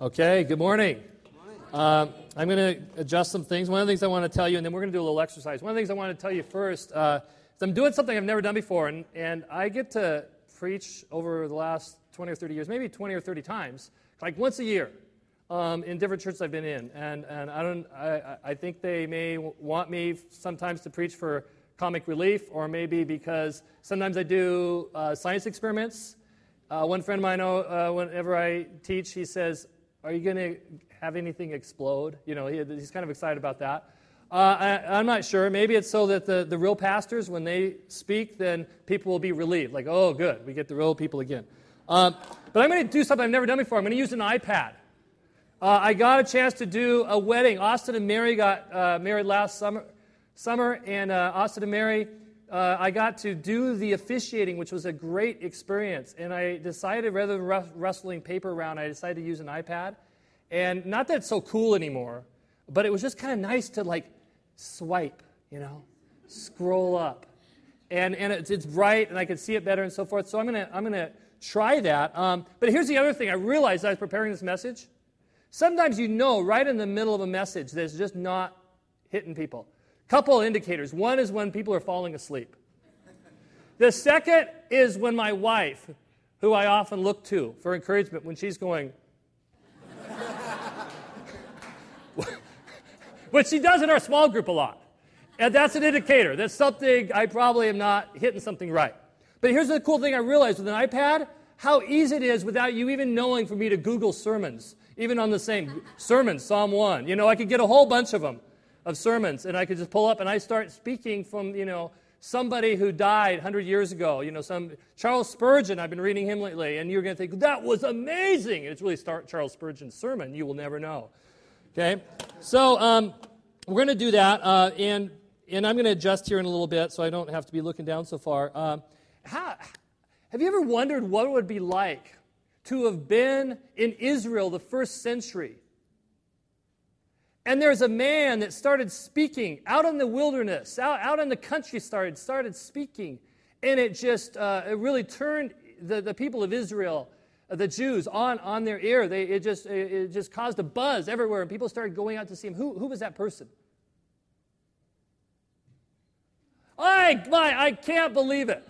Okay, good morning. Um, I'm going to adjust some things. One of the things I want to tell you, and then we're going to do a little exercise. One of the things I want to tell you first uh, is I'm doing something I've never done before, and, and I get to preach over the last 20 or 30 years, maybe 20 or 30 times, like once a year. Um, in different churches I've been in, and, and I don't. I, I think they may want me sometimes to preach for comic relief, or maybe because sometimes I do uh, science experiments. Uh, one friend of mine, uh, whenever I teach, he says, "Are you going to have anything explode?" You know, he, he's kind of excited about that. Uh, I, am not sure. Maybe it's so that the, the real pastors, when they speak, then people will be relieved. Like, oh, good, we get the real people again. Um, but I'm going to do something I've never done before. I'm going to use an iPad. Uh, I got a chance to do a wedding. Austin and Mary got uh, married last summer, summer and uh, Austin and Mary, uh, I got to do the officiating, which was a great experience. And I decided, rather than rustling paper around, I decided to use an iPad. And not that it's so cool anymore, but it was just kind of nice to like swipe, you know, scroll up. And, and it's, it's bright, and I could see it better and so forth. So I'm going to I'm gonna try that. Um, but here's the other thing I realized I was preparing this message. Sometimes you know right in the middle of a message that's just not hitting people. Couple of indicators. One is when people are falling asleep. The second is when my wife, who I often look to for encouragement, when she's going, which she does in our small group a lot. And that's an indicator. That's something I probably am not hitting something right. But here's the cool thing I realized with an iPad how easy it is without you even knowing for me to Google sermons even on the same sermon, Psalm 1. You know, I could get a whole bunch of them, of sermons, and I could just pull up and I start speaking from, you know, somebody who died 100 years ago. You know, some Charles Spurgeon, I've been reading him lately, and you're going to think, that was amazing. And it's really start Charles Spurgeon's sermon. You will never know. Okay? So um, we're going to do that, uh, and, and I'm going to adjust here in a little bit so I don't have to be looking down so far. Um, how, have you ever wondered what it would be like to have been in Israel the first century. And there's a man that started speaking out in the wilderness, out, out in the country, started, started speaking. And it just uh, it really turned the, the people of Israel, uh, the Jews, on, on their ear. They, it, just, it, it just caused a buzz everywhere, and people started going out to see him. Who, who was that person? I, my, I can't believe it.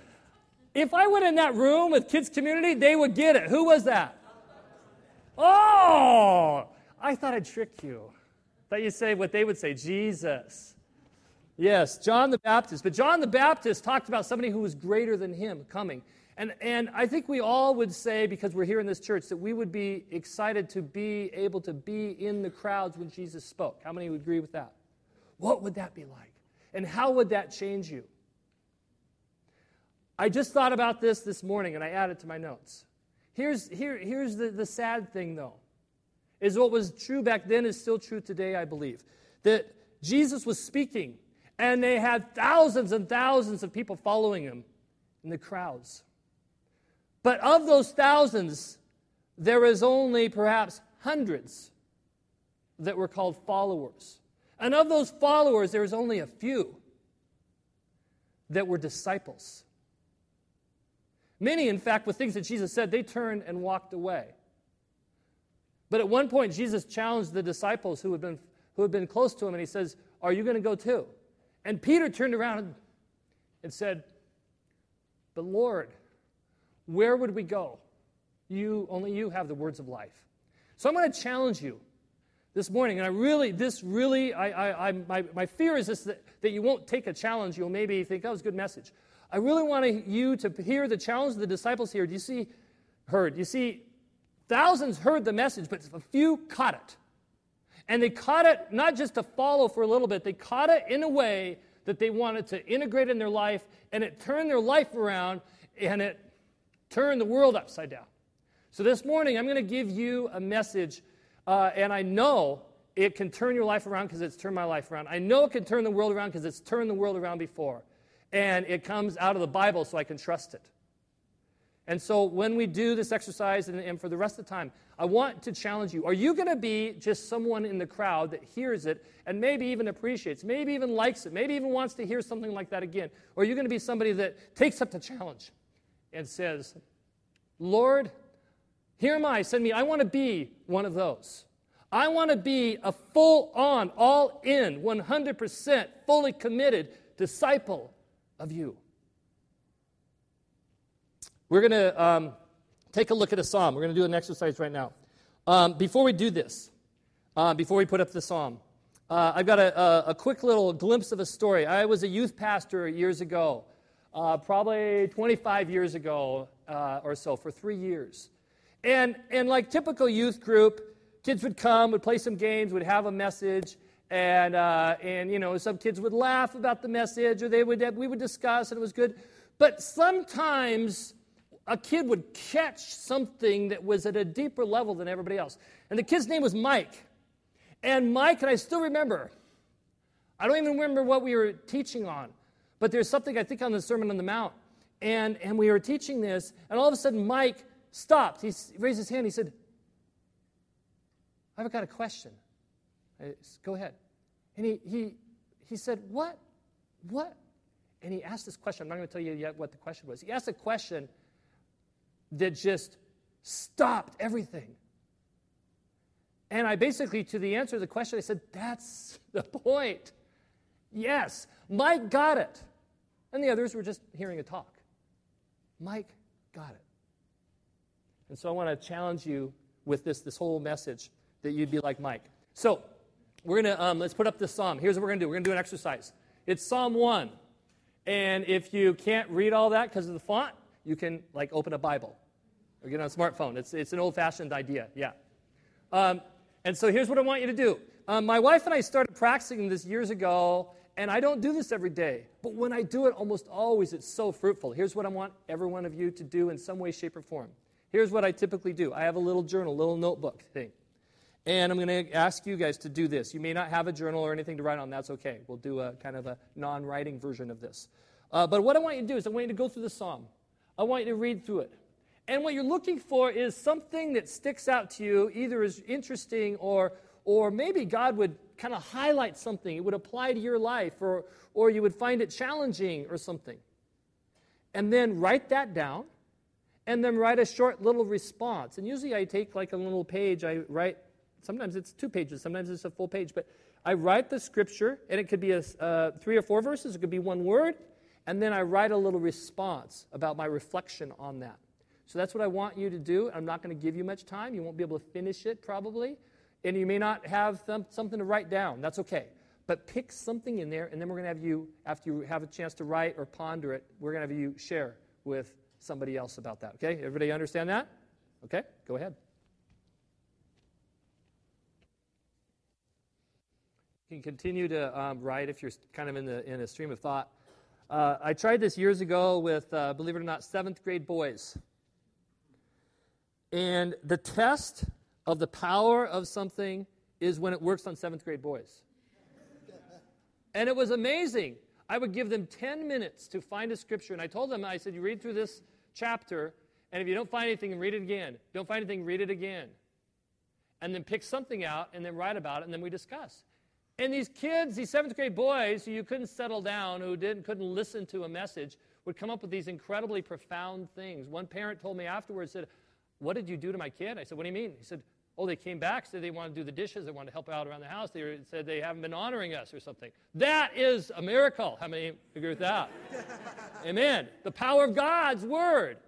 If I went in that room with kids' community, they would get it. Who was that? Oh, I thought I'd trick you. Thought you'd say what they would say Jesus. Yes, John the Baptist. But John the Baptist talked about somebody who was greater than him coming. And, and I think we all would say, because we're here in this church, that we would be excited to be able to be in the crowds when Jesus spoke. How many would agree with that? What would that be like? And how would that change you? I just thought about this this morning and I added to my notes. Here's, here, here's the, the sad thing, though, is what was true back then is still true today, I believe. That Jesus was speaking, and they had thousands and thousands of people following him in the crowds. But of those thousands, there was only perhaps hundreds that were called followers. And of those followers, there was only a few that were disciples. Many, in fact, with things that Jesus said, they turned and walked away. But at one point, Jesus challenged the disciples who had been, who had been close to him, and he says, Are you going to go too? And Peter turned around and said, But Lord, where would we go? You, only you have the words of life. So I'm going to challenge you this morning. And I really, this really, I, I, I, my, my fear is this that, that you won't take a challenge. You'll maybe think, oh, that was a good message. I really want you to hear the challenge of the disciples here. Do you see, heard? You see, thousands heard the message, but a few caught it. And they caught it not just to follow for a little bit, they caught it in a way that they wanted to integrate in their life, and it turned their life around, and it turned the world upside down. So this morning, I'm going to give you a message, uh, and I know it can turn your life around because it's turned my life around. I know it can turn the world around because it's turned the world around before and it comes out of the Bible so I can trust it. And so when we do this exercise and, and for the rest of the time, I want to challenge you. Are you going to be just someone in the crowd that hears it and maybe even appreciates, maybe even likes it, maybe even wants to hear something like that again? Or are you going to be somebody that takes up the challenge and says, Lord, Here am I, send me. I want to be one of those. I want to be a full on, all in, 100% fully committed disciple of you. We're going to um, take a look at a psalm. We're going to do an exercise right now. Um, before we do this, uh, before we put up the psalm, uh, I've got a, a, a, quick little glimpse of a story. I was a youth pastor years ago, uh, probably 25 years ago uh, or so, for three years. And, and like typical youth group, kids would come, would play some games, would have a message, and, uh, and you know, some kids would laugh about the message, or they would, we would discuss, and it was good. But sometimes a kid would catch something that was at a deeper level than everybody else. And the kid's name was Mike. And Mike, and I still remember, I don't even remember what we were teaching on, but there's something I think on the Sermon on the Mount. And, and we were teaching this, and all of a sudden Mike stopped. He raised his hand. He said, I've got a question. Said, Go ahead. And he, he, he said, What? What? And he asked this question. I'm not going to tell you yet what the question was. He asked a question that just stopped everything. And I basically, to the answer to the question, I said, That's the point. Yes, Mike got it. And the others were just hearing a talk. Mike got it. And so I want to challenge you with this, this whole message that you'd be like Mike. So we're going to, um, let's put up this psalm. Here's what we're going to do we're going to do an exercise. It's Psalm 1. And if you can't read all that because of the font, you can like open a Bible or get on a smartphone. It's, it's an old fashioned idea, yeah. Um, and so here's what I want you to do. Um, my wife and I started practicing this years ago, and I don't do this every day. But when I do it, almost always it's so fruitful. Here's what I want every one of you to do in some way, shape, or form. Here's what I typically do I have a little journal, little notebook thing. And I'm going to ask you guys to do this. You may not have a journal or anything to write on, that's okay. We'll do a kind of a non writing version of this. Uh, but what I want you to do is I want you to go through the psalm. I want you to read through it. And what you're looking for is something that sticks out to you, either as interesting or, or maybe God would kind of highlight something. It would apply to your life, or, or you would find it challenging or something. And then write that down, and then write a short little response. And usually I take like a little page, I write, sometimes it's two pages, sometimes it's a full page, but I write the scripture, and it could be a, uh, three or four verses, it could be one word, and then I write a little response about my reflection on that. So that's what I want you to do. I'm not going to give you much time. You won't be able to finish it probably. And you may not have something to write down. That's okay. But pick something in there, and then we're going to have you, after you have a chance to write or ponder it, we're going to have you share with somebody else about that. Okay? Everybody understand that? Okay? Go ahead. You can continue to um, write if you're kind of in, the, in a stream of thought. Uh, I tried this years ago with, uh, believe it or not, seventh grade boys. And the test of the power of something is when it works on seventh grade boys. And it was amazing. I would give them 10 minutes to find a scripture. And I told them, I said, you read through this chapter, and if you don't find anything, read it again. Don't find anything, read it again. And then pick something out and then write about it, and then we discuss. And these kids, these seventh grade boys who you couldn't settle down, who didn't, couldn't listen to a message, would come up with these incredibly profound things. One parent told me afterwards, said, what did you do to my kid? I said, What do you mean? He said, Oh, they came back, said they wanted to do the dishes, they wanted to help out around the house. They said they haven't been honoring us or something. That is a miracle. How many agree with that? Amen. The power of God's word.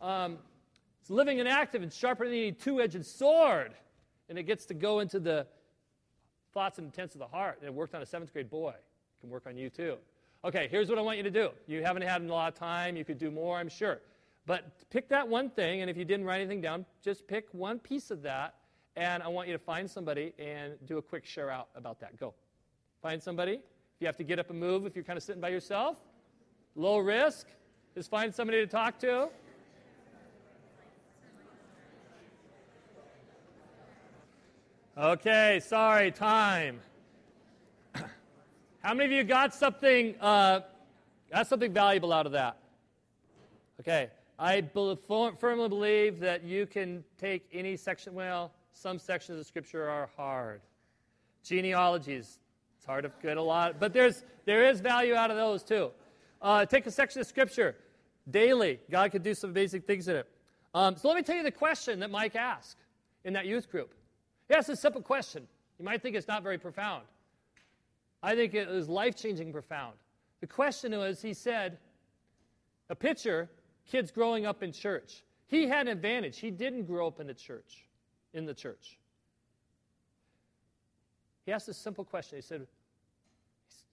Um, it's living and active and sharper than any two edged sword. And it gets to go into the thoughts and intents of the heart. And it worked on a seventh grade boy. It can work on you too. Okay, here's what I want you to do. You haven't had a lot of time. You could do more, I'm sure. But pick that one thing, and if you didn't write anything down, just pick one piece of that, and I want you to find somebody and do a quick share out about that. Go. Find somebody. If you have to get up and move, if you're kind of sitting by yourself, low risk, just find somebody to talk to. Okay, sorry, time. How many of you got something, uh, got something valuable out of that? Okay, I firmly believe that you can take any section, well, some sections of Scripture are hard. Genealogies, it's hard to get a lot, but there's, there is value out of those too. Uh, take a section of Scripture daily. God could do some amazing things in it. Um, so let me tell you the question that Mike asked in that youth group. He asked a simple question. You might think it's not very profound. I think it was life changing profound. The question was he said, a picture, kids growing up in church. He had an advantage. He didn't grow up in the church, in the church. He asked a simple question. He said,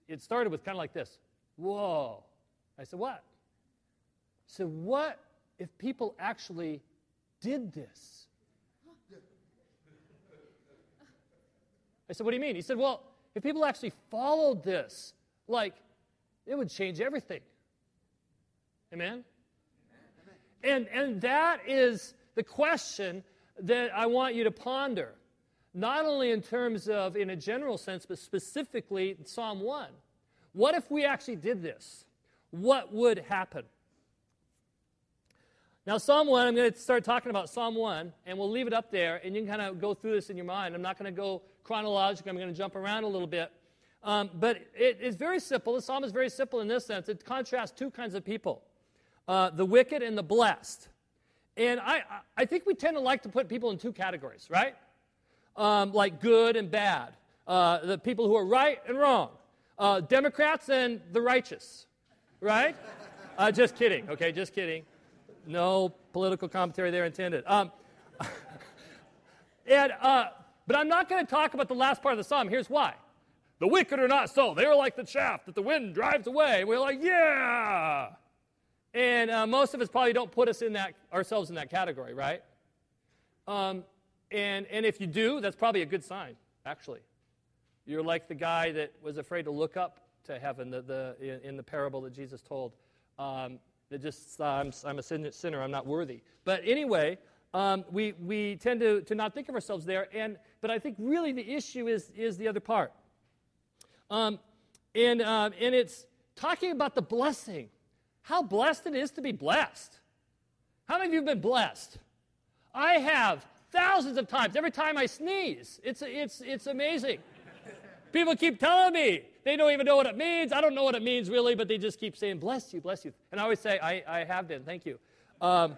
it started with kind of like this Whoa. I said, What? He said, What if people actually did this? I said, What do you mean? He said, Well, if people actually followed this, like, it would change everything. Amen? And, and that is the question that I want you to ponder not only in terms of in a general sense, but specifically in Psalm 1. What if we actually did this? What would happen? Now, Psalm 1, I'm going to start talking about Psalm 1, and we'll leave it up there, and you can kind of go through this in your mind. I'm not going to go chronologically, I'm going to jump around a little bit. Um, but it, it's very simple. The psalm is very simple in this sense. It contrasts two kinds of people uh, the wicked and the blessed. And I, I think we tend to like to put people in two categories, right? um, like good and bad, uh, the people who are right and wrong, uh, Democrats and the righteous, right? Uh, just kidding, okay, just kidding. No political commentary there intended. Um, and, uh, but I'm not going to talk about the last part of the psalm. Here's why. The wicked are not so. They are like the chaff that the wind drives away. We're like, yeah. And uh, most of us probably don't put us in that ourselves in that category, right? Um, and, and if you do, that's probably a good sign, actually. You're like the guy that was afraid to look up to heaven the, the, in, the parable that Jesus told. Um, that just, uh, I'm, I'm a sinner, I'm not worthy. But anyway, um, we, we tend to, to not think of ourselves there. And, but I think really the issue is, is the other part. Um, and, um, and it's talking about the blessing. How blessed it is to be blessed. How many of you have been blessed? I have thousands of times. Every time I sneeze, it's, it's, it's amazing. People keep telling me they don't even know what it means. I don't know what it means really, but they just keep saying, bless you, bless you. And I always say, I, I have been, thank you. Um,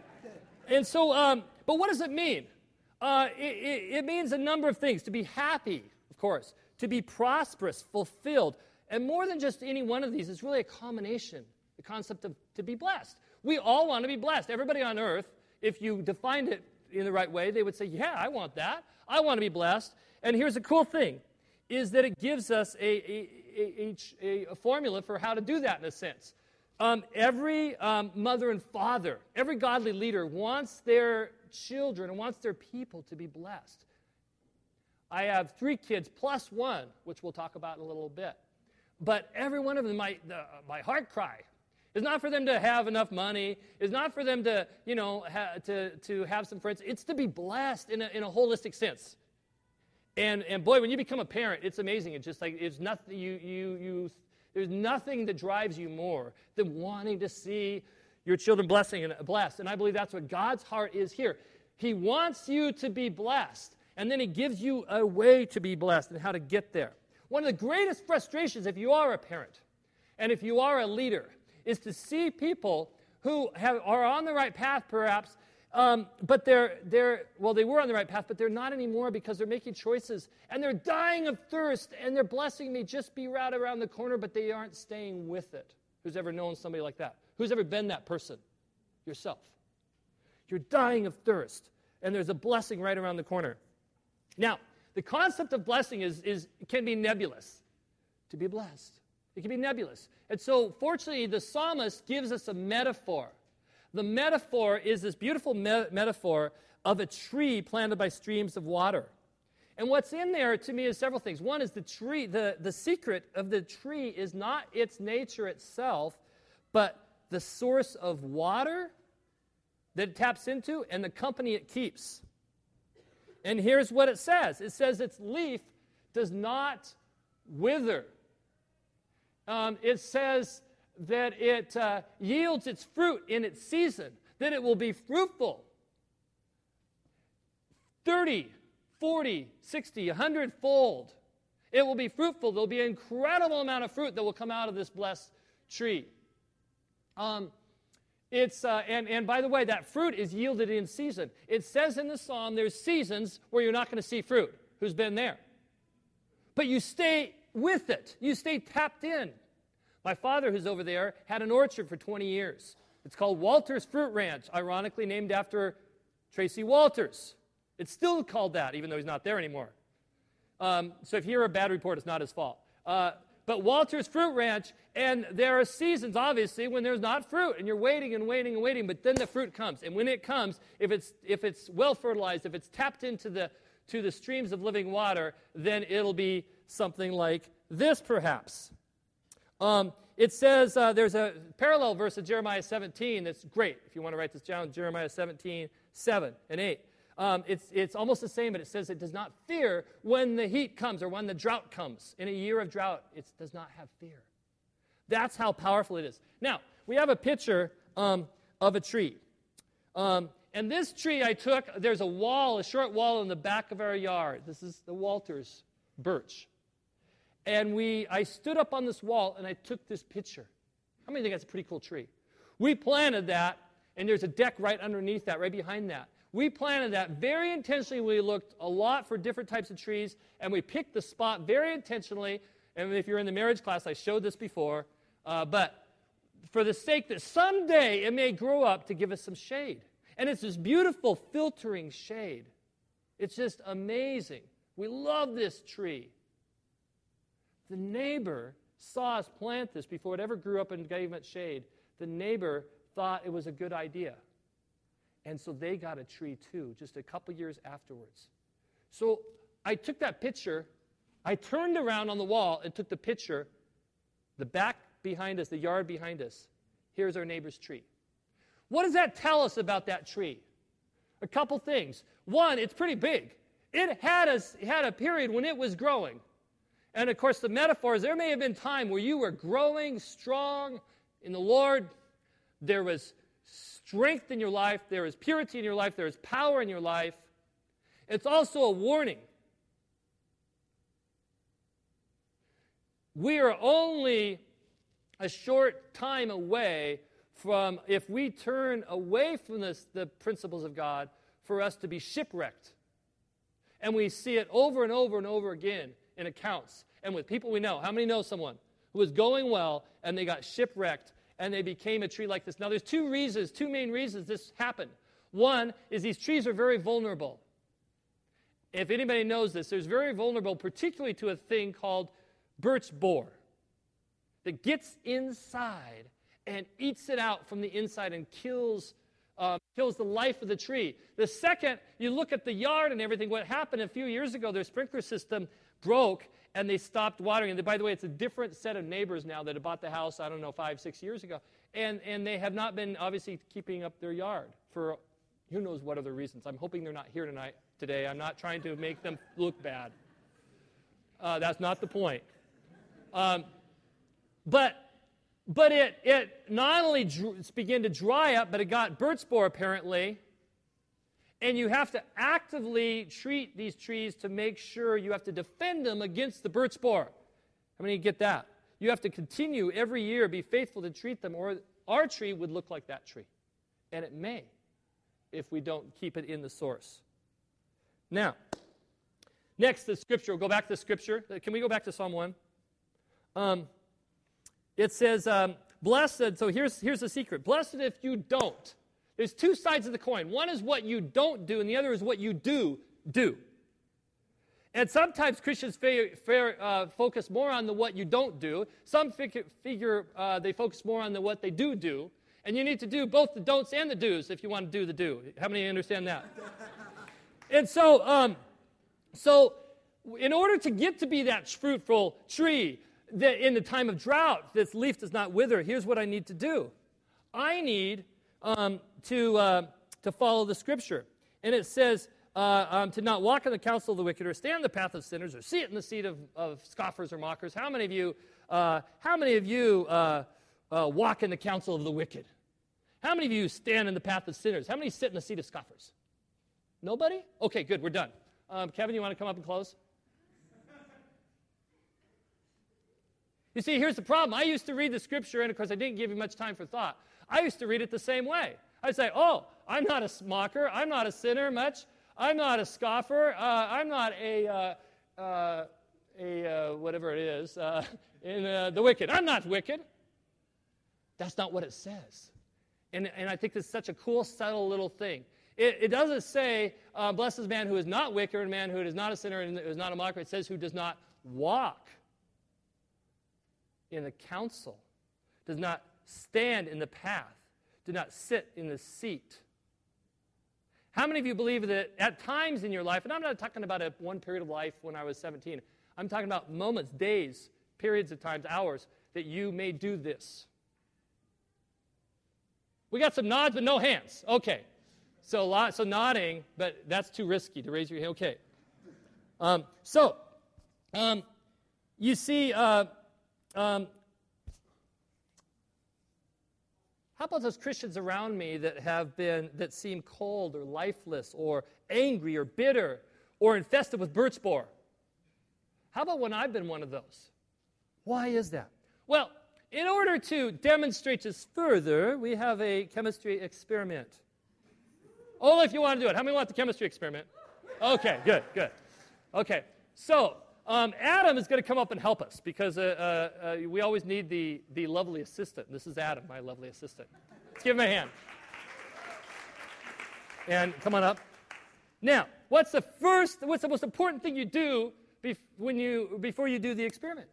and so, um, but what does it mean? Uh, it, it, it means a number of things to be happy, of course, to be prosperous, fulfilled. And more than just any one of these, it's really a combination, the concept of to be blessed. We all want to be blessed. Everybody on earth, if you defined it in the right way, they would say, Yeah, I want that. I want to be blessed. And here's the cool thing is that it gives us a, a, a, a formula for how to do that in a sense. Um, every um, mother and father, every godly leader wants their children and wants their people to be blessed. I have three kids plus one, which we'll talk about in a little bit. But every one of them, my, the, my heart cry it's not for them to have enough money. It's not for them to, you know, ha- to, to have some friends. It's to be blessed in a, in a holistic sense. And, and boy, when you become a parent, it's amazing. It's just like, it's nothing, you, you, you, there's nothing that drives you more than wanting to see your children blessing and blessed. And I believe that's what God's heart is here. He wants you to be blessed, and then He gives you a way to be blessed and how to get there. One of the greatest frustrations, if you are a parent and if you are a leader, is to see people who have, are on the right path, perhaps, um, but they're, they're, well, they were on the right path, but they're not anymore because they're making choices and they're dying of thirst and their blessing may just be right around the corner, but they aren't staying with it. Who's ever known somebody like that? Who's ever been that person? Yourself. You're dying of thirst and there's a blessing right around the corner. Now, the concept of blessing is, is can be nebulous. To be blessed. It can be nebulous. And so, fortunately, the psalmist gives us a metaphor. The metaphor is this beautiful me- metaphor of a tree planted by streams of water. And what's in there to me is several things. One is the tree, the, the secret of the tree is not its nature itself, but the source of water that it taps into and the company it keeps. And here's what it says it says its leaf does not wither um, it says that it uh, yields its fruit in its season, that it will be fruitful. 30, 40, 60, 100 fold. It will be fruitful. There'll be an incredible amount of fruit that will come out of this blessed tree. Um, It's, uh, and, and by the way, that fruit is yielded in season. It says in the psalm there's seasons where you're not going to see fruit. Who's been there? But you stay with it, you stay tapped in. My father, who's over there, had an orchard for 20 years. It's called Walters Fruit Ranch, ironically named after Tracy Walters. It's still called that, even though he's not there anymore. Um, so if you hear a bad report, it's not his fault. Uh, but Walter's Fruit Ranch, and there are seasons, obviously, when there's not fruit, and you're waiting and waiting and waiting, but then the fruit comes. And when it comes, if it's, if it's well fertilized, if it's tapped into the, to the streams of living water, then it'll be something like this, perhaps. Um, it says uh, there's a parallel verse of Jeremiah 17 that's great. If you want to write this down, Jeremiah 17, 7 and 8. Um, it's, it's almost the same, but it says it does not fear when the heat comes or when the drought comes. In a year of drought, it does not have fear. That's how powerful it is. Now, we have a picture um, of a tree. Um, and this tree I took, there's a wall, a short wall in the back of our yard. This is the Walters birch. And we, I stood up on this wall and I took this picture. How many think that's a pretty cool tree? We planted that, and there's a deck right underneath that, right behind that. We planted that very intentionally. We looked a lot for different types of trees, and we picked the spot very intentionally. And if you're in the marriage class, I showed this before. Uh, but for the sake that someday it may grow up to give us some shade. And it's this beautiful filtering shade. It's just amazing. We love this tree. The neighbor saw us plant this before it ever grew up and gave much shade. The neighbor thought it was a good idea. And so they got a tree too, just a couple years afterwards. So I took that picture, I turned around on the wall and took the picture, the back behind us, the yard behind us. Here's our neighbor's tree. What does that tell us about that tree? A couple things. One, it's pretty big. It had a, had a period when it was growing. And of course, the metaphor is there may have been time where you were growing strong in the Lord. There was strength in your life, there is purity in your life, there is power in your life. It's also a warning. We are only a short time away from, if we turn away from this, the principles of God, for us to be shipwrecked. And we see it over and over and over again in accounts and with people we know. How many know someone who was going well and they got shipwrecked and they became a tree like this. Now, there's two reasons, two main reasons this happened. One is these trees are very vulnerable. If anybody knows this, they're very vulnerable, particularly to a thing called birch borer that gets inside and eats it out from the inside and kills, uh, kills the life of the tree. The second, you look at the yard and everything, what happened a few years ago, their sprinkler system broke and they stopped watering. And by the way, it's a different set of neighbors now that have bought the house, I don't know, five, six years ago. And, and they have not been obviously keeping up their yard for who knows what other reasons. I'm hoping they're not here tonight, today. I'm not trying to make them look bad. Uh, that's not the point. Um, but but it, it not only began to dry up, but it got birch borer apparently and you have to actively treat these trees to make sure you have to defend them against the birch borer. How many get that? You have to continue every year, be faithful to treat them, or our tree would look like that tree. And it may if we don't keep it in the source. Now, next, the scripture. We'll go back to the scripture. Can we go back to Psalm 1? Um, it says, um, Blessed, so here's, here's the secret. Blessed if you don't. There's two sides of the coin. One is what you don't do, and the other is what you do do. And sometimes Christians uh, focus more on the what you don't do. Some figure, figure uh, they focus more on the what they do do. And you need to do both the don'ts and the do's if you want to do the do. How many understand that? and so, um, so in order to get to be that fruitful tree that in the time of drought, this leaf does not wither, here's what I need to do. I need um, to, uh, to follow the scripture. And it says uh, um, to not walk in the counsel of the wicked or stand in the path of sinners or sit in the seat of, of scoffers or mockers. How many of you, uh, how many of you uh, uh, walk in the counsel of the wicked? How many of you stand in the path of sinners? How many sit in the seat of scoffers? Nobody? Okay, good, we're done. Um, Kevin, you want to come up and close? You see, here's the problem. I used to read the scripture, and of course, I didn't give you much time for thought. I used to read it the same way. I'd say, oh, I'm not a mocker. I'm not a sinner much. I'm not a scoffer. Uh, I'm not a, uh, uh, a uh, whatever it is, uh, in the wicked. I'm not wicked. That's not what it says. And, and I think this is such a cool, subtle little thing. It, it doesn't say, uh, blessed is man who is not wicked, and man who is not a sinner and is not a mocker. It says, who does not walk in the counsel, does not stand in the path, do not sit in the seat. How many of you believe that at times in your life, and I'm not talking about a one period of life when I was 17, I'm talking about moments, days, periods of times, hours, that you may do this. We got some nods, but no hands. Okay. So, lot, so nodding, but that's too risky to raise your hand. Okay. Um, so, um, you see, uh, um, how about those Christians around me that have been, that seem cold or lifeless or angry or bitter or infested with birch borer? How about when I've been one of those? Why is that? Well, in order to demonstrate this further, we have a chemistry experiment. Only if you want to do it. How many want the chemistry experiment? Okay, good, good. Okay, so um, Adam is going to come up and help us because uh, uh, uh, we always need the, the lovely assistant. This is Adam, my lovely assistant. Let's give him a hand. And come on up. Now, what's the first, what's the most important thing you do bef- when you, before you do the experiment?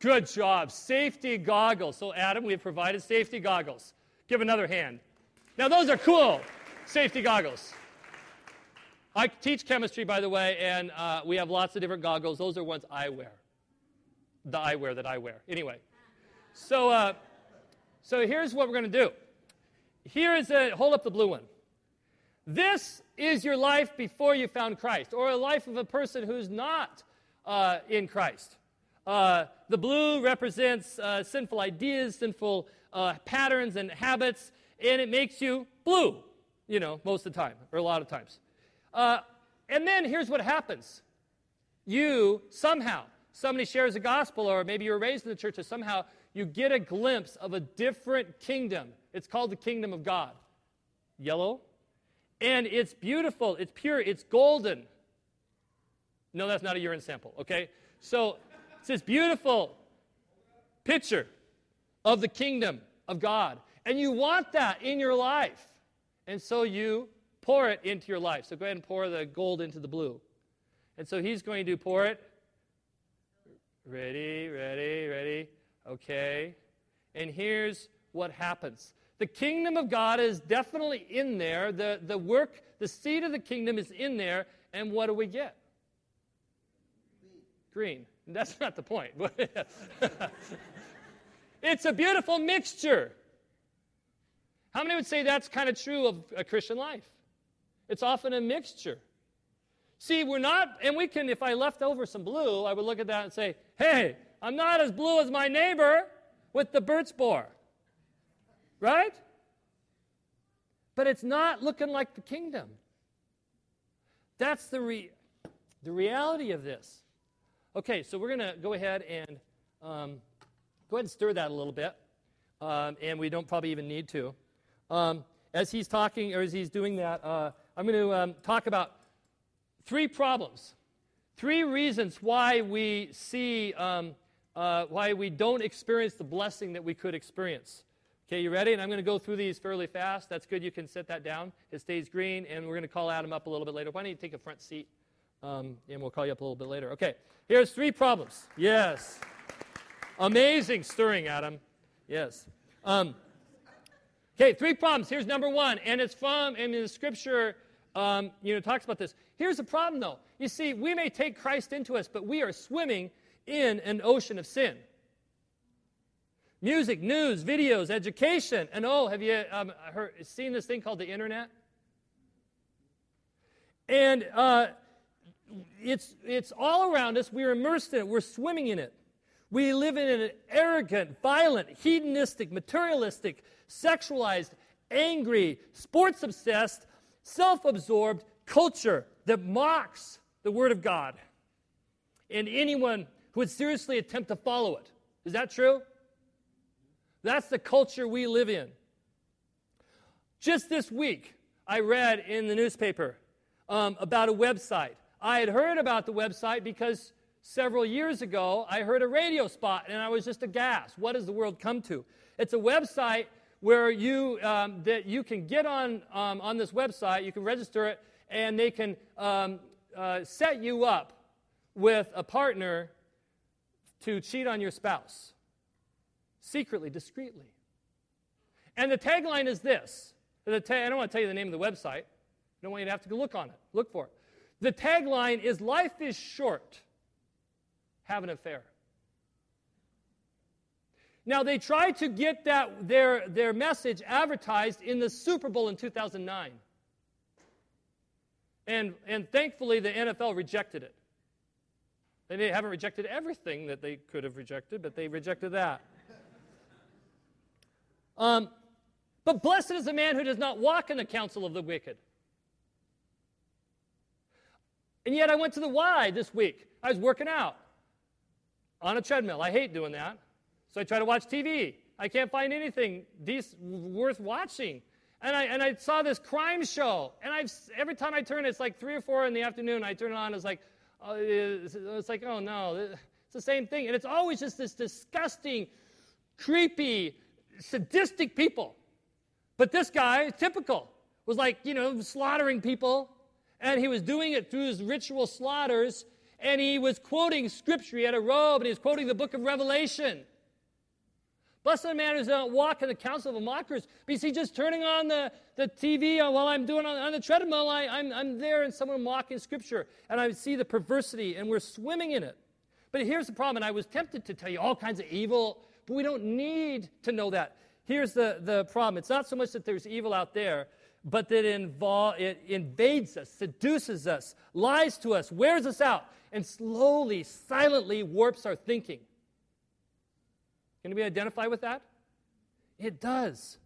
Good job. Safety goggles. So, Adam, we have provided safety goggles. Give another hand. Now, those are cool. Safety goggles. I teach chemistry, by the way, and uh, we have lots of different goggles. Those are ones I wear. The eyewear that I wear. Anyway, so uh, so here's what we're going to do. Here is a hold up the blue one. This is your life before you found Christ, or a life of a person who's not uh, in Christ. Uh, the blue represents uh, sinful ideas, sinful uh, patterns and habits, and it makes you blue, you know, most of the time, or a lot of times. Uh, and then here's what happens you somehow, somebody shares the gospel, or maybe you were raised in the church, or somehow you get a glimpse of a different kingdom. It's called the kingdom of God. Yellow. And it's beautiful, it's pure, it's golden. No, that's not a urine sample, okay? So it's this beautiful picture of the kingdom of God. And you want that in your life. And so you pour it into your life. So go ahead and pour the gold into the blue. And so he's going to pour it. Ready, ready, ready. Okay. And here's what happens the kingdom of God is definitely in there. The, the work, the seed of the kingdom is in there. And what do we get? Green. That's not the point. it's a beautiful mixture. How many would say that's kind of true of a Christian life? It's often a mixture. See, we're not, and we can, if I left over some blue, I would look at that and say, hey, I'm not as blue as my neighbor with the birch borer. Right? But it's not looking like the kingdom. That's the, re- the reality of this. Okay, so we're going to go ahead and um, go ahead and stir that a little bit. Um, and we don't probably even need to. Um, as he's talking, or as he's doing that, uh, I'm going to um, talk about three problems, three reasons why we see, um, uh, why we don't experience the blessing that we could experience. Okay, you ready? And I'm going to go through these fairly fast. That's good. You can set that down. It stays green, and we're going to call Adam up a little bit later. Why don't you take a front seat? Um, and we'll call you up a little bit later. Okay, here's three problems. Yes. Amazing stirring, Adam. Yes. Um, okay, three problems. Here's number one, and it's from, and in the scripture, um, you know, talks about this. Here's the problem, though. You see, we may take Christ into us, but we are swimming in an ocean of sin. Music, news, videos, education, and oh, have you um, heard, seen this thing called the internet? And uh, it's, it's all around us. We're immersed in it. We're swimming in it. We live in an arrogant, violent, hedonistic, materialistic, sexualized, angry, sports obsessed, self absorbed culture that mocks the Word of God and anyone who would seriously attempt to follow it. Is that true? That's the culture we live in. Just this week, I read in the newspaper um, about a website. I had heard about the website because several years ago I heard a radio spot and I was just aghast. What has the world come to? It's a website where you um, that you can get on um, on this website. You can register it, and they can um, uh, set you up with a partner to cheat on your spouse secretly, discreetly. And the tagline is this I don't want to tell you the name of the website, I don't want you to have to go look on it, look for it. The tagline is Life is short, have an affair. Now, they tried to get that, their, their message advertised in the Super Bowl in 2009. And, and thankfully, the NFL rejected it. They haven't rejected everything that they could have rejected, but they rejected that. Um, but blessed is the man who does not walk in the counsel of the wicked. And yet I went to the Y this week. I was working out on a treadmill. I hate doing that. I try to watch TV. I can't find anything decent, worth watching. And I, and I saw this crime show. And I've, every time I turn, it's like 3 or 4 in the afternoon. I turn it on. It's like, oh, it's, it's like, oh no, it's the same thing. And it's always just this disgusting, creepy, sadistic people. But this guy, typical, was like, you know, slaughtering people. And he was doing it through his ritual slaughters. And he was quoting scripture. He had a robe and he was quoting the book of Revelation. Blessed the man who does not uh, walk in the counsel of the mockers. But you see, just turning on the, the TV uh, while I'm doing on, on the treadmill, I, I'm, I'm there and someone mocking scripture. And I see the perversity and we're swimming in it. But here's the problem, and I was tempted to tell you all kinds of evil, but we don't need to know that. Here's the, the problem it's not so much that there's evil out there, but that it, invol- it invades us, seduces us, lies to us, wears us out, and slowly, silently warps our thinking. We identify with that? It does.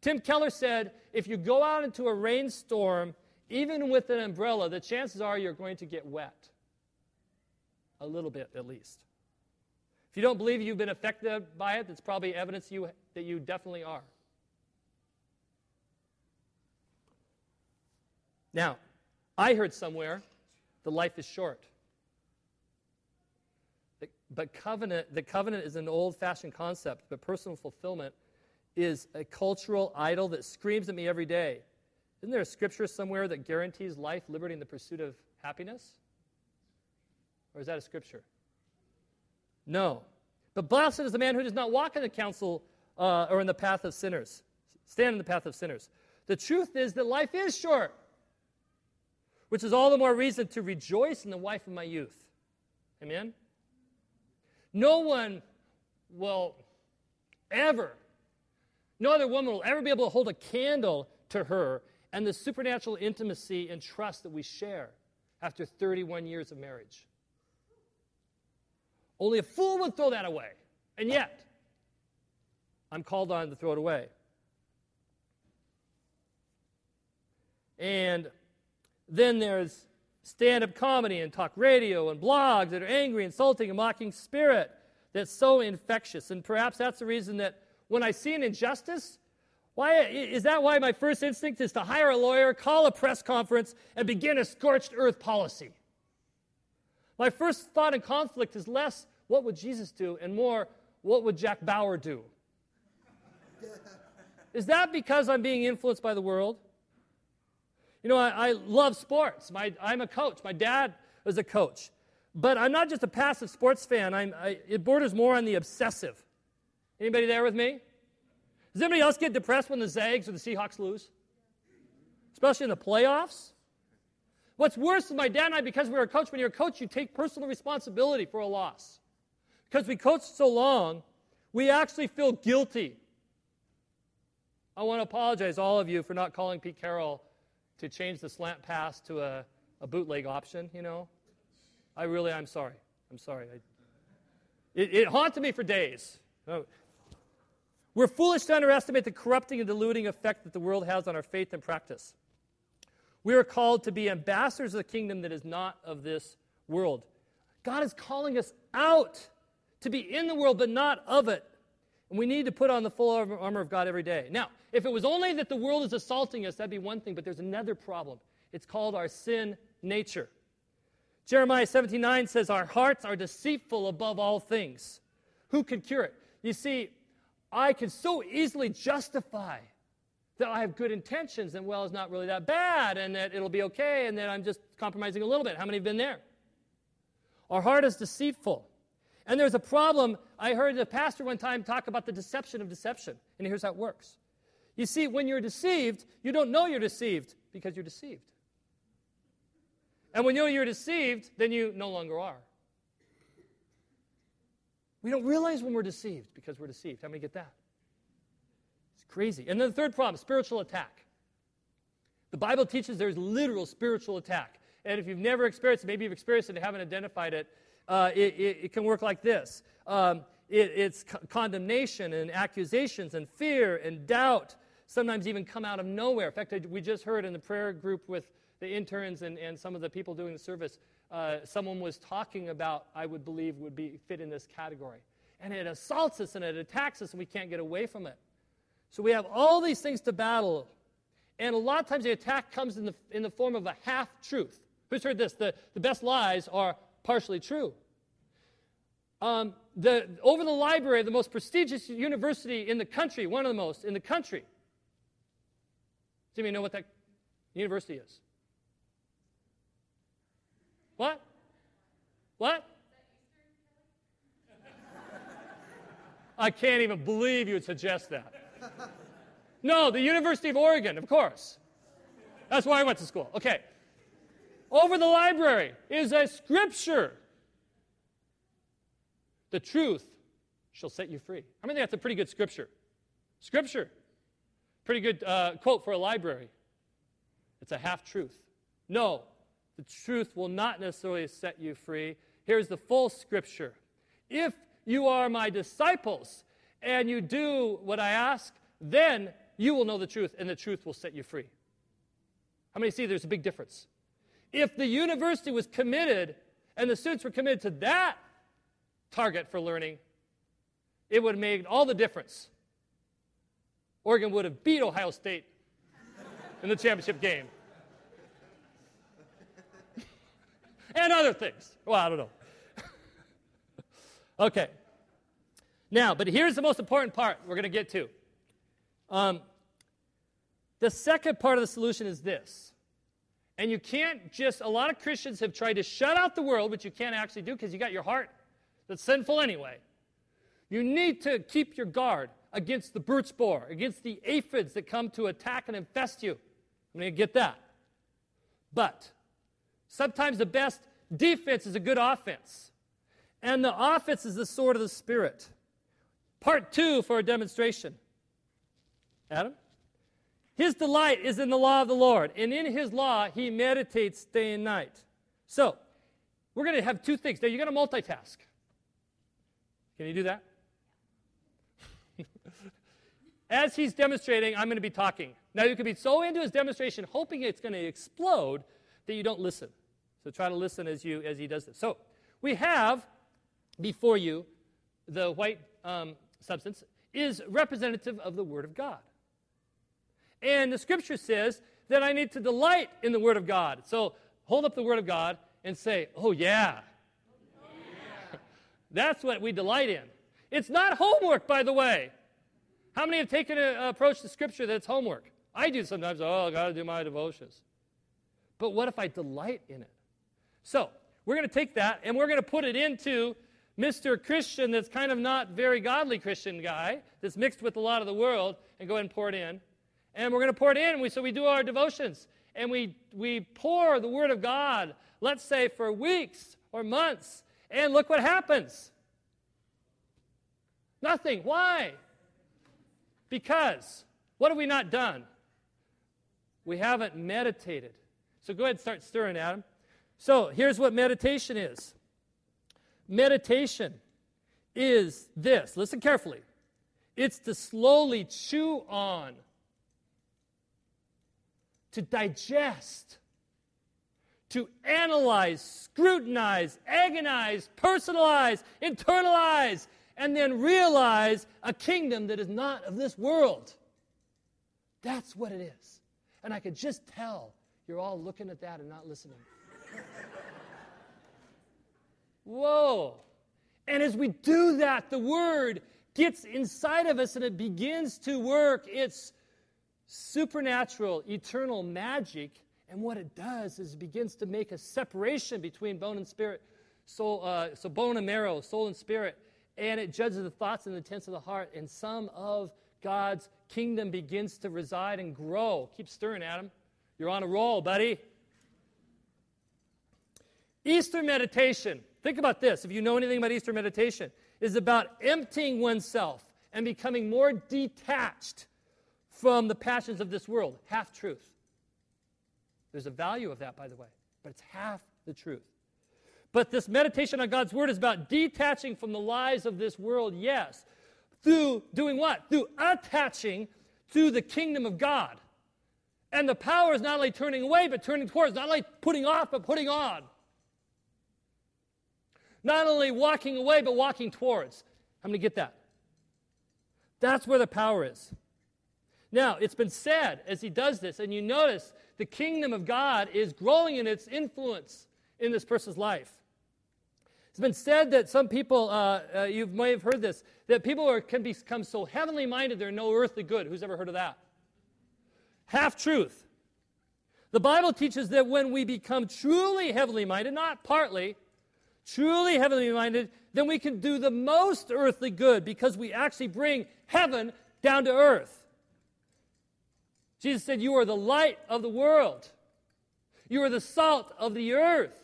Tim Keller said if you go out into a rainstorm, even with an umbrella, the chances are you're going to get wet. A little bit, at least. If you don't believe you've been affected by it, that's probably evidence you, that you definitely are. Now, I heard somewhere the life is short. But covenant, the covenant is an old fashioned concept, but personal fulfillment is a cultural idol that screams at me every day. Isn't there a scripture somewhere that guarantees life, liberty, and the pursuit of happiness? Or is that a scripture? No. But blessed is the man who does not walk in the counsel uh, or in the path of sinners, stand in the path of sinners. The truth is that life is short, which is all the more reason to rejoice in the wife of my youth. Amen? No one will ever, no other woman will ever be able to hold a candle to her and the supernatural intimacy and trust that we share after 31 years of marriage. Only a fool would throw that away. And yet, I'm called on to throw it away. And then there's stand up comedy and talk radio and blogs that are angry, insulting, and mocking spirit that's so infectious. And perhaps that's the reason that when I see an injustice, why is that why my first instinct is to hire a lawyer, call a press conference, and begin a scorched earth policy? My first thought in conflict is less, what would Jesus do? And more, what would Jack Bauer do? is that because I'm being influenced by the world? You know, I, I love sports. My, I'm a coach. My dad was a coach. But I'm not just a passive sports fan. I'm, I, it borders more on the obsessive. Anybody there with me? Does anybody else get depressed when the Zags or the Seahawks lose? Especially in the playoffs? What's worse is my dad and I, because we were a coach, when you're a coach, you take personal responsibility for a loss. Because we coached so long, we actually feel guilty. I want to apologize, all of you, for not calling Pete Carroll to change the slant pass to a, a bootleg option, you know. I really, I'm sorry. I'm sorry. I, it, it haunted me for days. Oh. We're foolish to underestimate the corrupting and diluting effect that the world has on our faith and practice. We are called to be ambassadors of the kingdom that is not of this world. God is calling us out to be in the world, but not of it. And we need to put on the full armor of God every day. Now, if it was only that the world is assaulting us, that'd be one thing, but there's another problem. It's called our sin nature. Jeremiah 79 says, Our hearts are deceitful above all things. Who can cure it? You see, I can so easily justify that I have good intentions and, well, it's not really that bad and that it'll be okay and that I'm just compromising a little bit. How many have been there? Our heart is deceitful. And there's a problem. I heard a pastor one time talk about the deception of deception. And here's how it works. You see, when you're deceived, you don't know you're deceived because you're deceived. And when you know you're deceived, then you no longer are. We don't realize when we're deceived because we're deceived. How many get that? It's crazy. And then the third problem spiritual attack. The Bible teaches there's literal spiritual attack. And if you've never experienced it, maybe you've experienced it and haven't identified it, uh, it, it, it, can work like this um, it, it's co- condemnation and accusations and fear and doubt, sometimes even come out of nowhere. In fact, I, we just heard in the prayer group with the interns and, and some of the people doing the service, uh, someone was talking about, I would believe, would be fit in this category. And it assaults us and it attacks us, and we can't get away from it. So we have all these things to battle. And a lot of times the attack comes in the, in the form of a half truth. Who's heard this? The, the best lies are partially true. Um, the, over the library the most prestigious university in the country, one of the most in the country. Does anybody know what that university is? What? What? I can't even believe you would suggest that. No, the University of Oregon, of course. That's where I went to school. Okay. Over the library is a scripture. The truth shall set you free. I mean, that's a pretty good scripture. Scripture. Pretty good uh, quote for a library. It's a half truth. No, the truth will not necessarily set you free. Here's the full scripture. If you are my disciples and you do what I ask, then you will know the truth, and the truth will set you free. How many see there's a big difference? If the university was committed and the students were committed to that target for learning, it would have made all the difference. Oregon would have beat Ohio State in the championship game. and other things. Well, I don't know. okay. Now, but here's the most important part we're going to get to. Um, the second part of the solution is this. And you can't just, a lot of Christians have tried to shut out the world, which you can't actually do because you got your heart that's sinful anyway. You need to keep your guard against the birch borer, against the aphids that come to attack and infest you. I'm going to get that. But sometimes the best defense is a good offense. And the offense is the sword of the Spirit. Part two for a demonstration. Adam? His delight is in the law of the Lord, and in his law he meditates day and night. So, we're going to have two things. Now, you're going to multitask. Can you do that? As he's demonstrating, I'm going to be talking. Now, you could be so into his demonstration, hoping it's going to explode, that you don't listen. So, try to listen as, you, as he does this. So, we have before you the white um, substance is representative of the Word of God. And the scripture says that I need to delight in the Word of God. So hold up the Word of God and say, Oh, yeah. That's what we delight in. It's not homework, by the way. How many have taken an approach to Scripture that it's homework? I do sometimes. Oh, I got to do my devotions. But what if I delight in it? So, we're going to take that and we're going to put it into Mr. Christian that's kind of not very godly Christian guy that's mixed with a lot of the world and go ahead and pour it in. And we're going to pour it in. We, so we do our devotions and we, we pour the Word of God, let's say for weeks or months. And look what happens nothing. Why? Because what have we not done? We haven't meditated. So go ahead and start stirring, Adam. So here's what meditation is meditation is this listen carefully it's to slowly chew on to digest, to analyze, scrutinize, agonize, personalize, internalize, and then realize a kingdom that is not of this world. That's what it is. And I could just tell you're all looking at that and not listening. Whoa. And as we do that, the word gets inside of us and it begins to work its supernatural, eternal magic. And what it does is it begins to make a separation between bone and spirit, soul, uh, so bone and marrow, soul and spirit. And it judges the thoughts and the intents of the heart. And some of God's kingdom begins to reside and grow. Keep stirring, Adam. You're on a roll, buddy. Eastern meditation. Think about this. If you know anything about Eastern meditation, is about emptying oneself and becoming more detached from the passions of this world. Half truth. There's a value of that, by the way, but it's half the truth. But this meditation on God's Word is about detaching from the lies of this world, yes. Through doing what? Through attaching to the kingdom of God. And the power is not only turning away, but turning towards, not only putting off, but putting on. Not only walking away, but walking towards. How many get that? That's where the power is. Now, it's been said as he does this, and you notice the kingdom of God is growing in its influence in this person's life. It's been said that some people, uh, uh, you may have heard this, that people are, can become so heavenly minded they're no earthly good. Who's ever heard of that? Half truth. The Bible teaches that when we become truly heavenly minded, not partly, truly heavenly minded, then we can do the most earthly good because we actually bring heaven down to earth. Jesus said, You are the light of the world, you are the salt of the earth.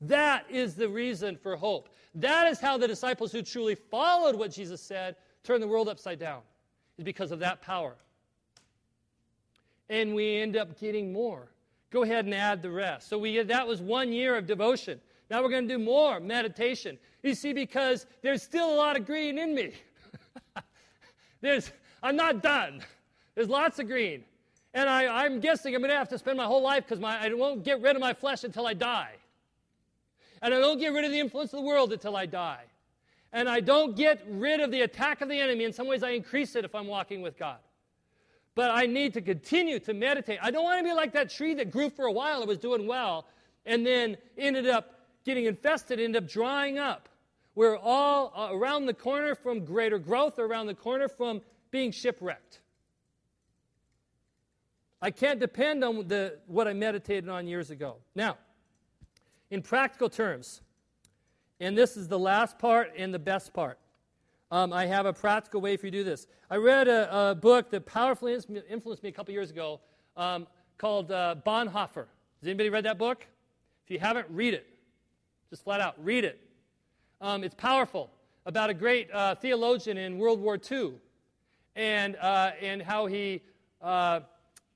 That is the reason for hope. That is how the disciples who truly followed what Jesus said turned the world upside down, is because of that power. And we end up getting more. Go ahead and add the rest. So we that was one year of devotion. Now we're going to do more meditation. You see, because there's still a lot of green in me. there's, I'm not done. There's lots of green. And I, am guessing I'm going to have to spend my whole life because I won't get rid of my flesh until I die. And I don't get rid of the influence of the world until I die. And I don't get rid of the attack of the enemy. In some ways, I increase it if I'm walking with God. But I need to continue to meditate. I don't want to be like that tree that grew for a while and was doing well and then ended up getting infested, ended up drying up. We're all uh, around the corner from greater growth, around the corner from being shipwrecked. I can't depend on the, what I meditated on years ago. Now, in practical terms, and this is the last part and the best part. Um, I have a practical way for you to do this. I read a, a book that powerfully influenced me a couple years ago um, called uh, Bonhoeffer. Has anybody read that book? If you haven't, read it. Just flat out, read it. Um, it's powerful about a great uh, theologian in World War II and, uh, and how he uh,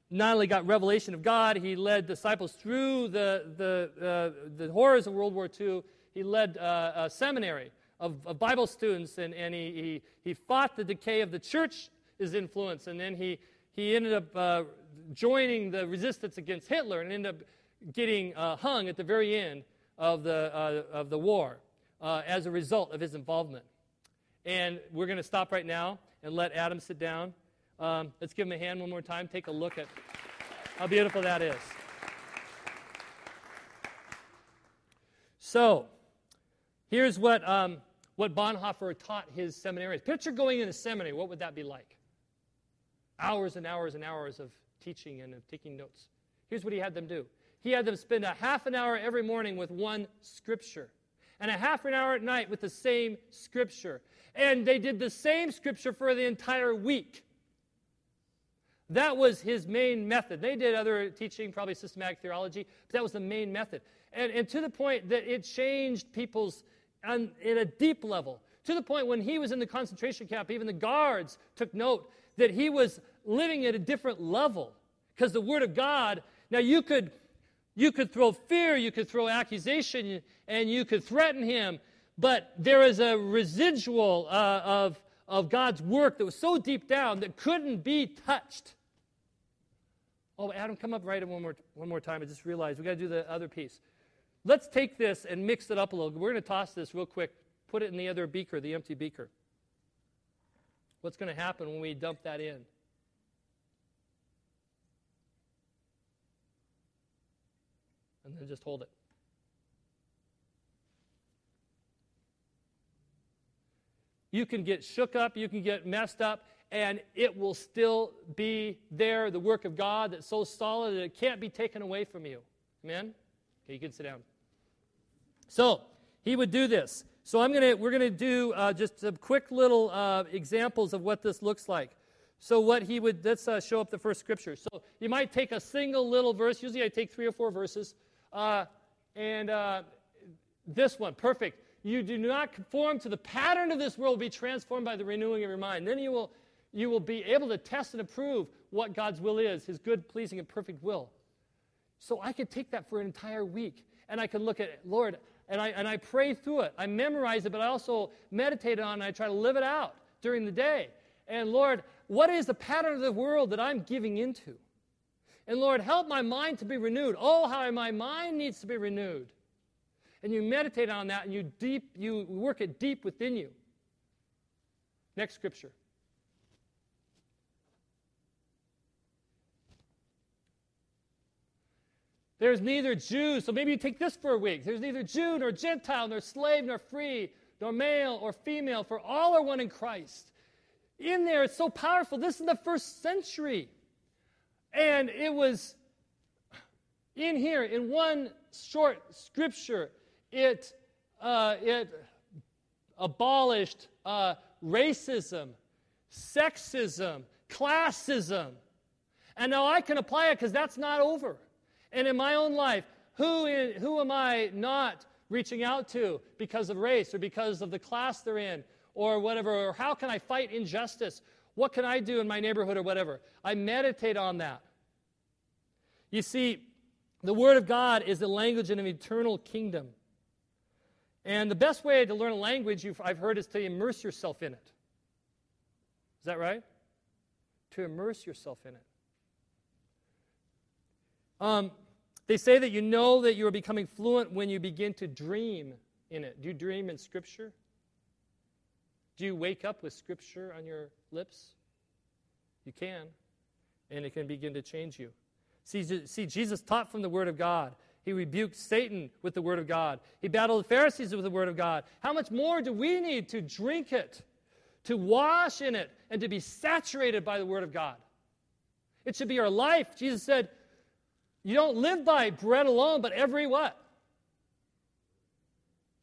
not only got revelation of God, he led disciples through the, the, uh, the horrors of World War II. He led uh, a seminary of, of Bible students, and, and he, he, he fought the decay of the church's influence, and then he, he ended up uh, joining the resistance against Hitler and ended up getting uh, hung at the very end of the, of the war as a result of his involvement. And we're going to stop right now and let Adam sit down. Um, let's give him a hand one more time. Take a look at how beautiful that is. So, here's what um, what Bonhoeffer taught his seminarians. Picture going into seminary. What would that be like? Hours and hours and hours of teaching and of taking notes. Here's what he had them do he had them spend a half an hour every morning with one scripture and a half an hour at night with the same scripture. And they did the same scripture for the entire week. That was his main method. They did other teaching, probably systematic theology, but that was the main method. And, and to the point that it changed people's on, in a deep level, to the point when he was in the concentration camp, even the guards took note that he was living at a different level because the Word of God. Now you could you could throw fear, you could throw accusation, and you could threaten him, but there is a residual uh, of of God's work that was so deep down that couldn't be touched. Oh, Adam, come up right one more one more time. I just realized we got to do the other piece. Let's take this and mix it up a little. We're going to toss this real quick put it in the other beaker, the empty beaker. What's going to happen when we dump that in? And then just hold it. You can get shook up, you can get messed up, and it will still be there, the work of God that's so solid that it can't be taken away from you. Amen? Okay, you can sit down. So, he would do this. So I'm gonna, we're going to do uh, just some quick little uh, examples of what this looks like. So what he would, let's uh, show up the first scripture. So you might take a single little verse. Usually I take three or four verses. Uh, and uh, this one, perfect. You do not conform to the pattern of this world, be transformed by the renewing of your mind. Then you will, you will be able to test and approve what God's will is, his good, pleasing, and perfect will. So I could take that for an entire week and I could look at, it, Lord, and I, and I pray through it. I memorize it, but I also meditate on it and I try to live it out during the day. And Lord, what is the pattern of the world that I'm giving into? And Lord, help my mind to be renewed. Oh, how my mind needs to be renewed. And you meditate on that and you deep you work it deep within you. Next scripture. There's neither Jew, so maybe you take this for a week. There's neither Jew nor Gentile, nor slave nor free, nor male or female, for all are one in Christ. In there, it's so powerful. This is the first century. And it was in here, in one short scripture, it, uh, it abolished uh, racism, sexism, classism. And now I can apply it because that's not over. And in my own life, who, in, who am I not reaching out to because of race or because of the class they're in or whatever? Or how can I fight injustice? What can I do in my neighborhood or whatever? I meditate on that. You see, the Word of God is the language in an eternal kingdom. And the best way to learn a language, I've heard, is to immerse yourself in it. Is that right? To immerse yourself in it. Um, they say that you know that you are becoming fluent when you begin to dream in it. Do you dream in Scripture? Do you wake up with Scripture on your lips? You can, and it can begin to change you. See, see, Jesus taught from the Word of God. He rebuked Satan with the Word of God. He battled the Pharisees with the Word of God. How much more do we need to drink it, to wash in it, and to be saturated by the Word of God? It should be our life. Jesus said, you don't live by bread alone, but every what?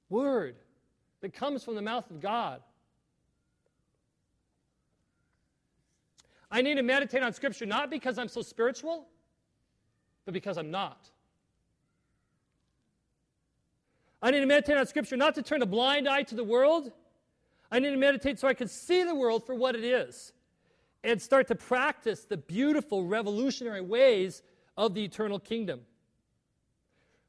Word that comes from the mouth of God. I need to meditate on Scripture not because I'm so spiritual, but because I'm not. I need to meditate on Scripture not to turn a blind eye to the world. I need to meditate so I can see the world for what it is and start to practice the beautiful, revolutionary ways of the eternal kingdom.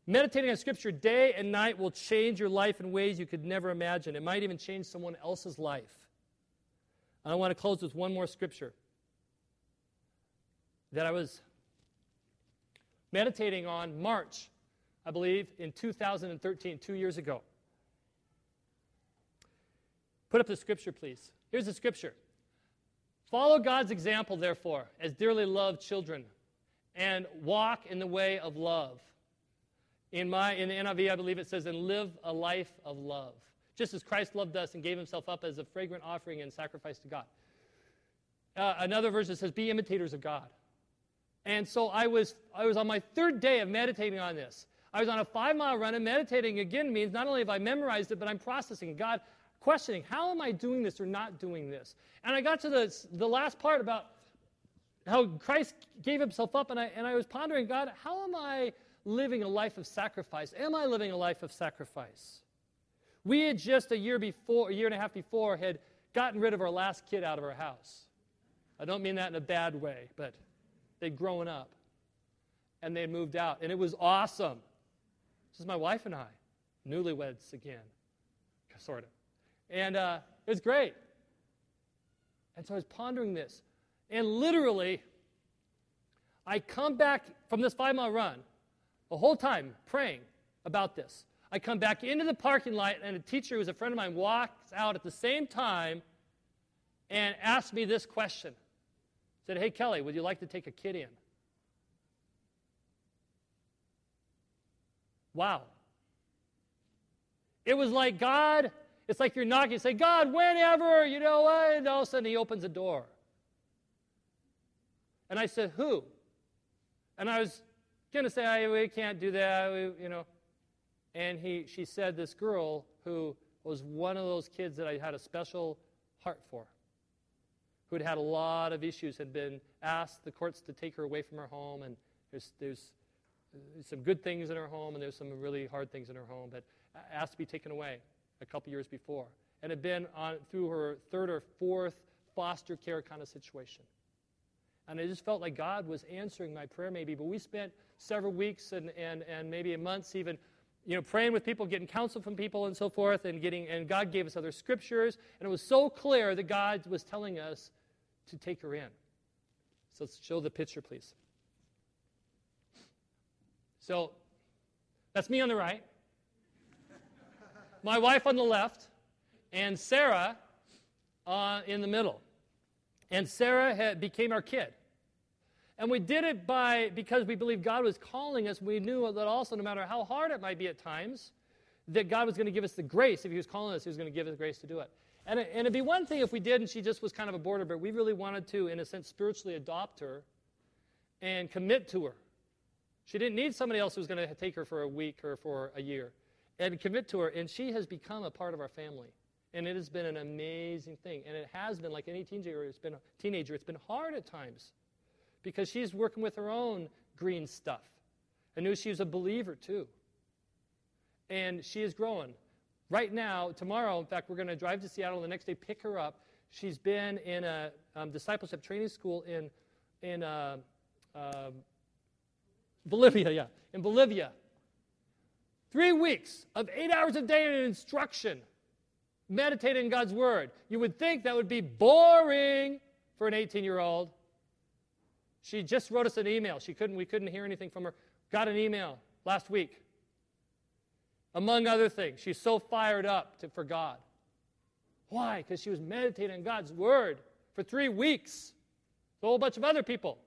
Meditating on Scripture day and night will change your life in ways you could never imagine. It might even change someone else's life. I want to close with one more Scripture that I was meditating on March, I believe, in 2013, two years ago. Put up the Scripture, please. Here's the Scripture. Follow God's example, therefore, as dearly loved children and walk in the way of love. In, my, in the NIV, I believe it says, and live a life of love, just as Christ loved us and gave himself up as a fragrant offering and sacrifice to God. Uh, another verse that says, be imitators of God. And so I was, I was on my third day of meditating on this. I was on a five mile run, and meditating again means not only have I memorized it, but I'm processing God, questioning, how am I doing this or not doing this? And I got to the, the last part about how Christ gave himself up, and I, and I was pondering, God, how am I living a life of sacrifice? Am I living a life of sacrifice? We had just a year before, a year and a half before, had gotten rid of our last kid out of our house. I don't mean that in a bad way, but they'd grown up and they had moved out, and it was awesome. This is my wife and I, newlyweds again, sort of. And uh, it was great. And so I was pondering this. And literally, I come back from this five mile run the whole time praying about this. I come back into the parking lot, and a teacher who's a friend of mine walks out at the same time and asks me this question. Said, Hey, Kelly, would you like to take a kid in? Wow. It was like God, it's like you're knocking, you say, God, whenever, you know what? And all of a sudden he opens a door. And I said, Who? And I was going to say, I, we can't do that, we, you know. And he, she said, This girl who was one of those kids that I had a special heart for, who had had a lot of issues, had been asked the courts to take her away from her home, and there's, there's some good things in her home, and there's some really hard things in her home, but asked to be taken away a couple years before, and had been on through her third or fourth foster care kind of situation. And I just felt like God was answering my prayer, maybe. But we spent several weeks and, and, and maybe months even, you know, praying with people, getting counsel from people and so forth, and getting and God gave us other scriptures, and it was so clear that God was telling us to take her in. So let's show the picture, please. So that's me on the right, my wife on the left, and Sarah uh, in the middle. And Sarah had, became our kid. And we did it by because we believed God was calling us. We knew that also, no matter how hard it might be at times, that God was going to give us the grace. If He was calling us, He was going to give us the grace to do it. And, it, and it'd be one thing if we did and she just was kind of a boarder, but we really wanted to, in a sense, spiritually adopt her and commit to her. She didn't need somebody else who was going to take her for a week or for a year and commit to her. And she has become a part of our family. And it has been an amazing thing. And it has been, like any teenager, it's been a teenager, it's been hard at times because she's working with her own green stuff. I knew she was a believer too. And she is growing. Right now, tomorrow, in fact, we're going to drive to Seattle the next day, pick her up. She's been in a um, discipleship training school in, in uh, uh, Bolivia, yeah, in Bolivia. Three weeks of eight hours a day in instruction, meditating God's Word. You would think that would be boring for an 18 year old. She just wrote us an email. She couldn't, we couldn't hear anything from her. Got an email last week. Among other things, she's so fired up to, for God. Why? Because she was meditating on God's Word for three weeks. With a whole bunch of other people.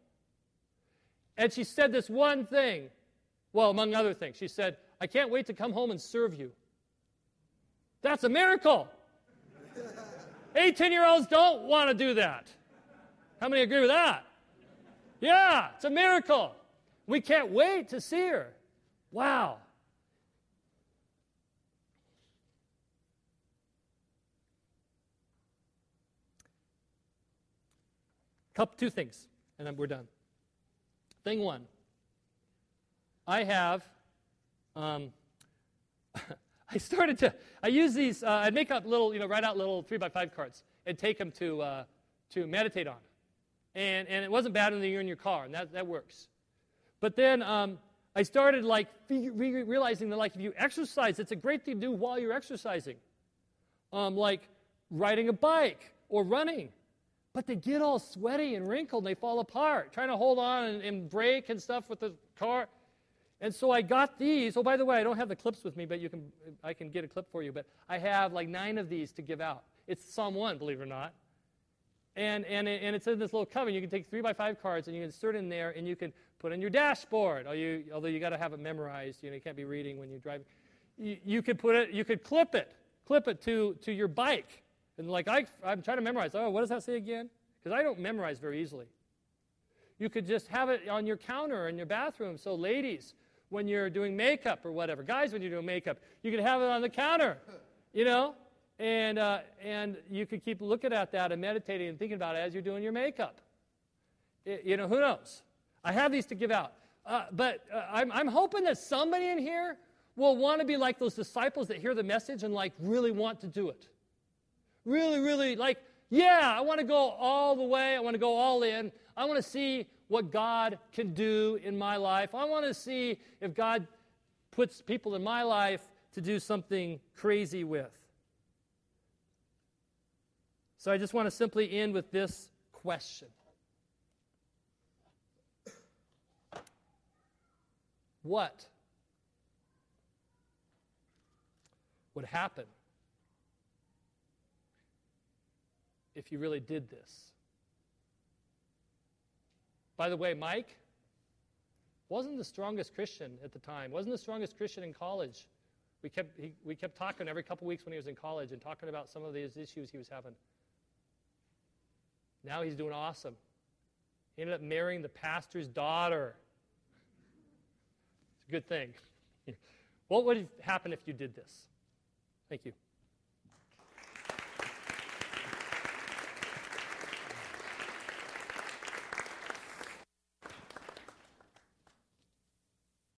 And she said this one thing. Well, among other things, she said, I can't wait to come home and serve you. That's a miracle. 18 year olds don't want to do that. How many agree with that? Yeah, it's a miracle. We can't wait to see her. Wow. Couple, two things, and then we're done. Thing one I have, um, I started to, I use these, uh, I'd make up little, you know, write out little three by five cards and take them to, uh, to meditate on. And, and it wasn't bad when you're in your car, and that, that works. But then um, I started like realizing that like if you exercise, it's a great thing to do while you're exercising. Um, like riding a bike or running but they get all sweaty and wrinkled and they fall apart, trying to hold on and, and brake and stuff with the car. And so I got these. Oh, by the way, I don't have the clips with me, but you can, I can get a clip for you. But I have like nine of these to give out. It's Psalm 1, believe it or not. And, and, and it's in this little cover. You can take three by five cards and you can insert in there and you can put in your dashboard. Although you, although you got to have it memorized. You know, you can't be reading when you're driving. You, you could put it, you could clip it, clip it to, to your bike. And like I, I'm trying to memorize. Oh, what does that say again? Because I don't memorize very easily. You could just have it on your counter in your bathroom. So, ladies, when you're doing makeup or whatever, guys, when you're doing makeup, you could have it on the counter, you know, and uh, and you could keep looking at that and meditating and thinking about it as you're doing your makeup. It, you know, who knows? I have these to give out, uh, but uh, I'm, I'm hoping that somebody in here will want to be like those disciples that hear the message and like really want to do it. Really, really like, yeah, I want to go all the way. I want to go all in. I want to see what God can do in my life. I want to see if God puts people in my life to do something crazy with. So I just want to simply end with this question What would happen if you really did this. By the way, Mike wasn't the strongest Christian at the time, wasn't the strongest Christian in college. We kept, he, we kept talking every couple weeks when he was in college and talking about some of these issues he was having. Now he's doing awesome. He ended up marrying the pastor's daughter. It's a good thing. what would happen if you did this? Thank you.